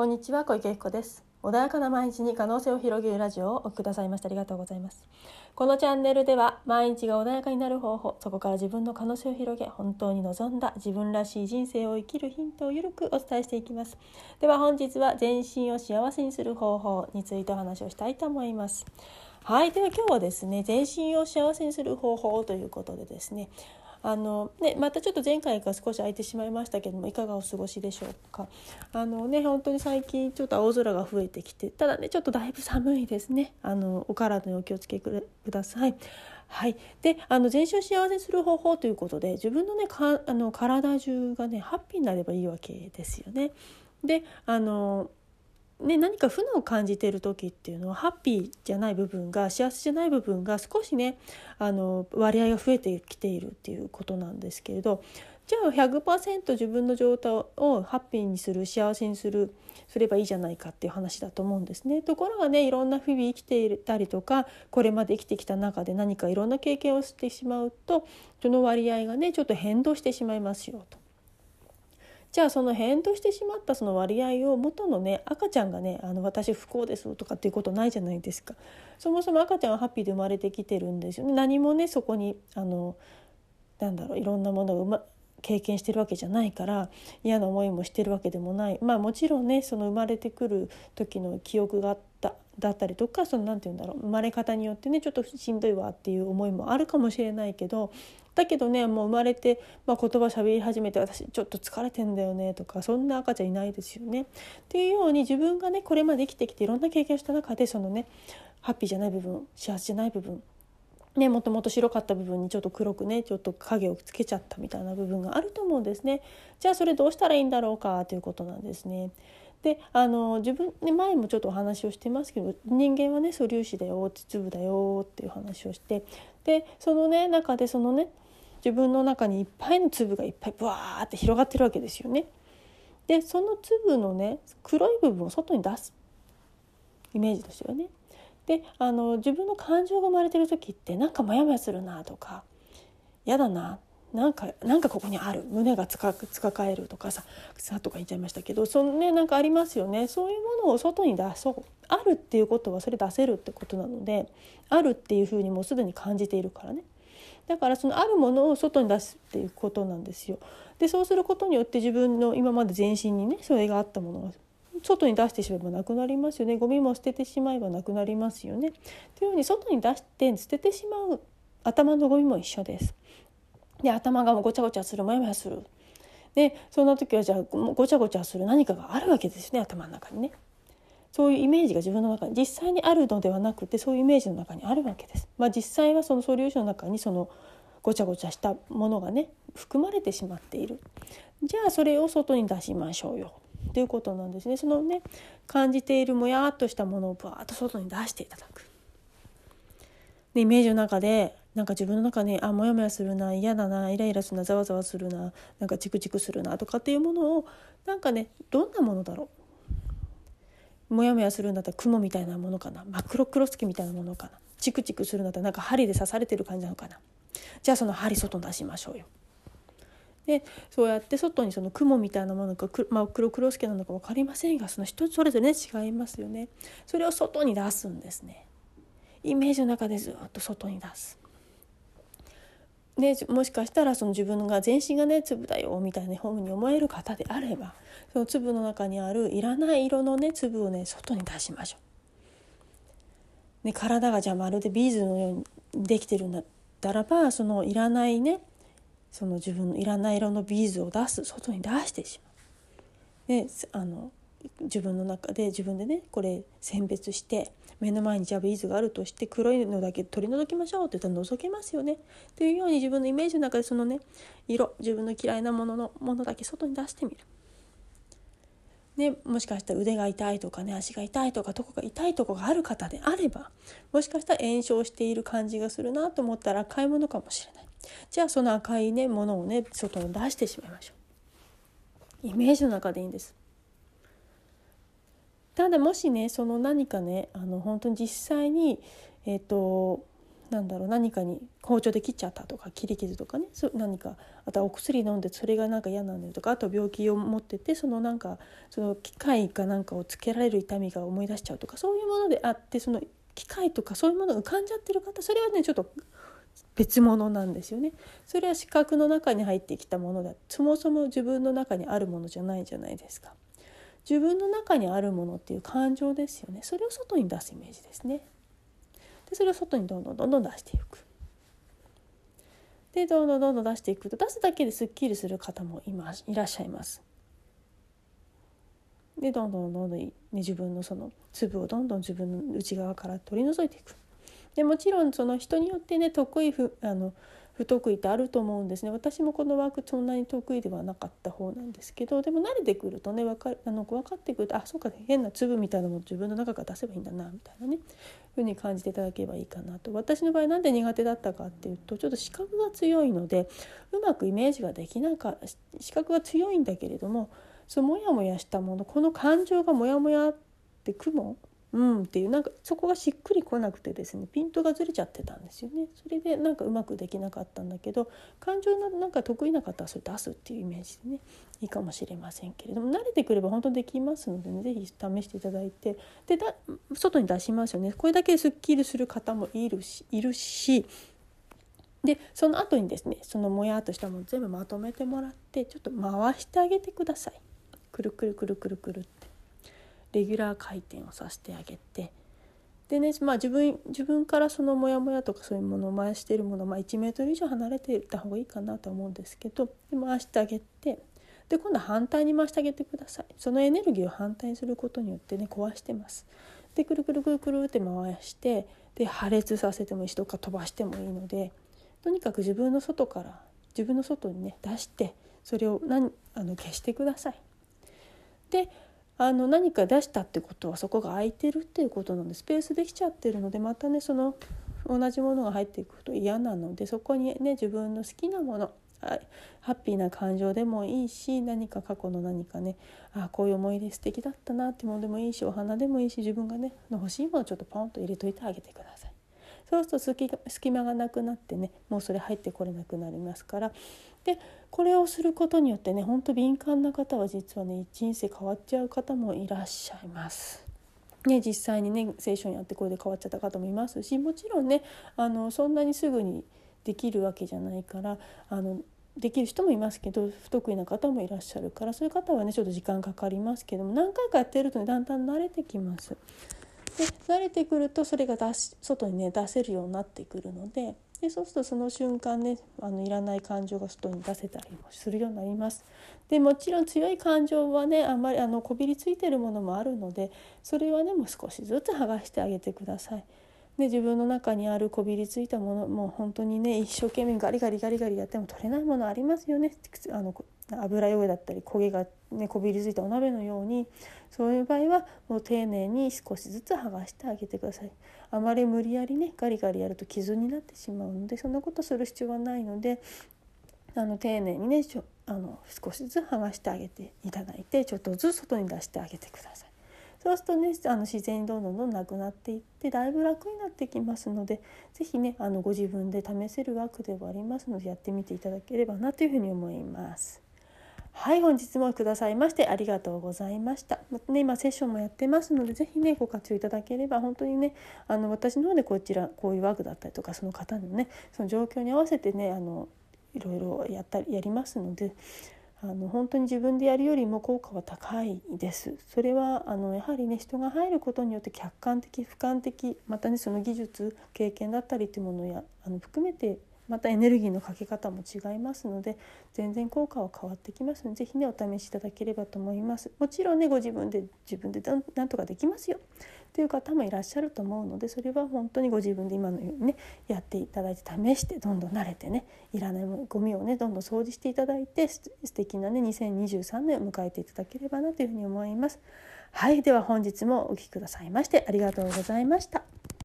こんにちは小池子です。穏やかな毎日に可能性を広げるラジオをお聞きくださいましてありがとうございます。このチャンネルでは毎日が穏やかになる方法そこから自分の可能性を広げ本当に望んだ自分らしい人生を生きるヒントをゆるくお伝えしていきます。では本日は全身を幸せにする方法についてお話をしたいと思います。はい。では今日はですね全身を幸せにする方法ということでですねあのね、またちょっと前回から少し空いてしまいましたけどもいかがお過ごしでしょうかあのね本当に最近ちょっと青空が増えてきてただねちょっとだいぶ寒いですねあのお体にお気をつけください。はい、であの全身を幸せにする方法ということで自分のねかあの体中がねハッピーになればいいわけですよね。であのね、何か負のを感じている時っていうのはハッピーじゃない部分が幸せじゃない部分が少しねあの割合が増えてきているっていうことなんですけれどじゃあ100%自分の状態をハッピーにする幸せにするすればいいじゃないかっていう話だと思うんですね。ところがねいろんな日々生きていたりとかこれまで生きてきた中で何かいろんな経験をしてしまうとその割合がねちょっと変動してしまいますよと。じゃあその変としてしまったその割合を元のね赤ちゃんがねあの私不幸ですとかっていうことないじゃないですか。そもそも赤ちゃんはハッピーで生まれてきてるんですよね。何もねそこにあのなんだろういろんなものが、ま、経験してるわけじゃないから嫌な思いもしてるわけでもない。まあもちろんねその生まれてくる時の記憶があってだったりとかその何て言うんだろう生まれ方によってねちょっとしんどいわっていう思いもあるかもしれないけどだけどねもう生まれて、まあ、言葉喋り始めて私ちょっと疲れてんだよねとかそんな赤ちゃんいないですよね。っていうように自分がねこれまで生きてきていろんな経験した中でそのねハッピーじゃない部分幸せじゃない部分ね、もともと白かった部分にちょっと黒くねちょっと影をつけちゃったみたいな部分があると思うんですね。じゃあそれどうしたらいいんだろうかということなんですね。であの自分、ね、前もちょっとお話をしてますけど人間はね素粒子だよ粒だよっていう話をしてでそのね中でそのね自分の中にいっぱいの粒がいっぱいブワーって広がってるわけですよね。でその粒のね黒い部分を外に出すイメージですよね。であの自分の感情が生まれてる時ってなんかモヤモヤするなとか嫌だななんかなんかここにある胸がつかつかかえるとかささとか言っちゃいましたけどそのねなんかありますよねそういうものを外に出そうあるっていうことはそれ出せるってことなのであるっていうふうにもうすでに感じているからねだからそのあるものを外に出すっていうことなんですよ。でそうすることによって自分の今まで全身にねそれがあったものが外に出してしまえばなくなりますよねゴミも捨ててしまえばなくなりますよね。というように外に出して捨ててしまう頭のゴミも一緒です。で頭がごちゃごちゃするモヤモヤするでそんな時はじゃあごちゃごちゃする何かがあるわけですね頭の中にね。そういうイメージが自分の中に実際にあるのではなくてそういうイメージの中にあるわけです。まあ、実際はその素粒子の中にそのごちゃごちゃしたものがね含まれてしまっているじゃあそれを外に出しましょうよということなんですねそのね感じているもやっとしたものをバーッと外に出していただく。でイメージの中でなんか自分の中にあモヤモヤするな嫌だなイライラするなざわざわするななんかチクチクするなとかっていうものをなんかねどんなものだろう。モヤモヤするんだったら雲みたいなものかな。マクロクロスケみたいなものかな。チクチクするんだったらなんか針で刺されてる感じなのかな。じゃあその針外に出しましょうよ。でそうやって外にその雲みたいなものがまあ、黒黒助なのか分かりませんがその人それぞれね違いますよね。それを外に出すんですね。イメージの中でずっと外に出す。でもしかしたらその自分が全身がね粒だよみたいなふうに思える方であればその粒の中にあるいらない色のね粒をね外に出しましょう。ね、体がじゃあまるでビーズのようにできてるんだったらばそのいらないねその自分のいらない色のビーズを出す外に出してしまう。であの自分の中で自分でねこれ選別して目の前にじゃあビーズがあるとして黒いのだけ取り除きましょうって言ったら除けますよね。というように自分のイメージの中でそのね色自分の嫌いなもののものだけ外に出してみる。ね、もしかしたら腕が痛いとかね足が痛いとかどこか痛いとこがある方であればもしかしたら炎症している感じがするなと思ったら買い物かもしれないじゃあその赤いねものをね外に出してしまいましょうイメージの中でいいんですただもしねその何かねあの本当に実際にえっ、ー、となんだろう何かに包丁で切っちゃったとか切り傷とかねそ何かあとはお薬飲んでそれがなんか嫌なんだよとかあと病気を持っててそのなんかその機械かなんかをつけられる痛みが思い出しちゃうとかそういうものであってその機械とかそういうものが浮かんじゃってる方それはねちょっと別物なんですよね。それは視覚の中に入ってきたものだそもそも自分の中にあるものじゃないじゃないですか。自分の中にあるものっていう感情ですよねそれを外に出すイメージですね。でそれを外にどんどんどんどん出していく。でどんどんどんどん出していくと出すだけですっきりする方もいまいらっしゃいます。でどんどんどんどん、ね、自分のその粒をどんどん自分の内側から取り除いていく。でもちろんその人によってね得意不あの不得意ってあると思うんですね。私もこのワークそんなに得意ではなかった方なんですけどでも慣れてくるとね分かあの分かってくるとあそうか変な粒みたいなのも自分の中から出せばいいんだなみたいなねふうに感じていただければいいかなと。私の場合なんで苦手だったかっていうとちょっと視覚が強いのでうまくイメージができなか視覚が強いんだけれどもそのモヤモヤしたものこの感情がモヤモヤって雲うんっていうなんかそこがしっくりこなくてですねピントがずれちゃってたんですよね。それでなんかうまくできなかったんだけど感情のなんか得意な方はそれ出すっていうイメージでねいいかもしれませんけれども慣れてくれば本当できますのでね是非試していただいてでだ外に出しますよね。これだけすっきりする方もいるしいるしでその後にですねそのもやっとしたもの全部まとめてもらってちょっと回してあげてください。くるくるくるくるくるって。レギュラー回転をさせてあげてでね、まあ、自分自分からそのモヤモヤとかそういうものを回しているもの、まあ、1メートル以上離れていた方がいいかなと思うんですけどで回してあげてで今度は反対に回してあげてくださいそのエネルギーを反対にすることによってね壊してます。でくるくるくるくるって回してで破裂させてもいいしどっか飛ばしてもいいのでとにかく自分の外から自分の外にね出してそれを何あの消してください。であの何か出したってことはそこが空いてるっていうことなんでスペースできちゃってるのでまたねその同じものが入っていくと嫌なのでそこにね自分の好きなものハッピーな感情でもいいし何か過去の何かねあこういう思い出素敵だったなってものでもいいしお花でもいいし自分がね欲しいものをちょっとポンと入れといてあげてください。そうすると隙間がなくなってねもうそれ入ってこれなくなりますからでこれをすることによってねほんと敏感な方は実はね人生変わっちゃう方もいらっしゃいます。ね、実際にねセッションやってこれで変わっちゃった方もいますしもちろんねあのそんなにすぐにできるわけじゃないからあのできる人もいますけど不得意な方もいらっしゃるからそういう方はねちょっと時間かかりますけども何回かやってるとねだんだん慣れてきます。で慣れてくるとそれが出し外にね出せるようになってくるのででそうするとその瞬間ねあのいらない感情が外に出せたりもするようになります。でもちろん強い感情はねあんまりあのこびりついてるものもあるのでそれはねもう少しずつ剥がしてあげてください。で自分の中にあるこびりついたものもう本当にね一生懸命ガリガリガリガリやっても取れないものありますよねあの油汚れだったり焦げが、ね、こびりついたお鍋のようにそういう場合はもう丁寧に少しずつ剥がしてあげてくださいあまり無理やりねガリガリやると傷になってしまうのでそんなことする必要はないのであの丁寧にねあの少しずつ剥がしてあげていただいてちょっとずつ外に出してあげてください。そうするとねあの自然にどんどんどんなくなっていってだいぶ楽になってきますので是非ねあのご自分で試せるワークではありますのでやってみていただければなというふうに思います。はい本日もくださいましてありがとうございました。またね今セッションもやってますので是非ねご活用いただければ本当にねあの私の方でこちらこういうワークだったりとかその方のねその状況に合わせてねあのいろいろやったりやりますのであの本当に自分でやるよりも効果は高いです。それはあのやはりね人が入ることによって客観的俯瞰的またねその技術経験だったりっていうものやあの含めてまたエネルギーのかけ方も違いますので全然効果は変わってきますので是非ねお試しいただければと思いますもちろんねご自分で自分でなんとかできますよっていう方もいらっしゃると思うのでそれは本当にご自分で今のようにねやっていただいて試してどんどん慣れてねいらないゴミをねどんどん掃除していただいて素敵なね2023年を迎えていただければなというふうに思います。はいでは本日もお聴きくださいましてありがとうございました。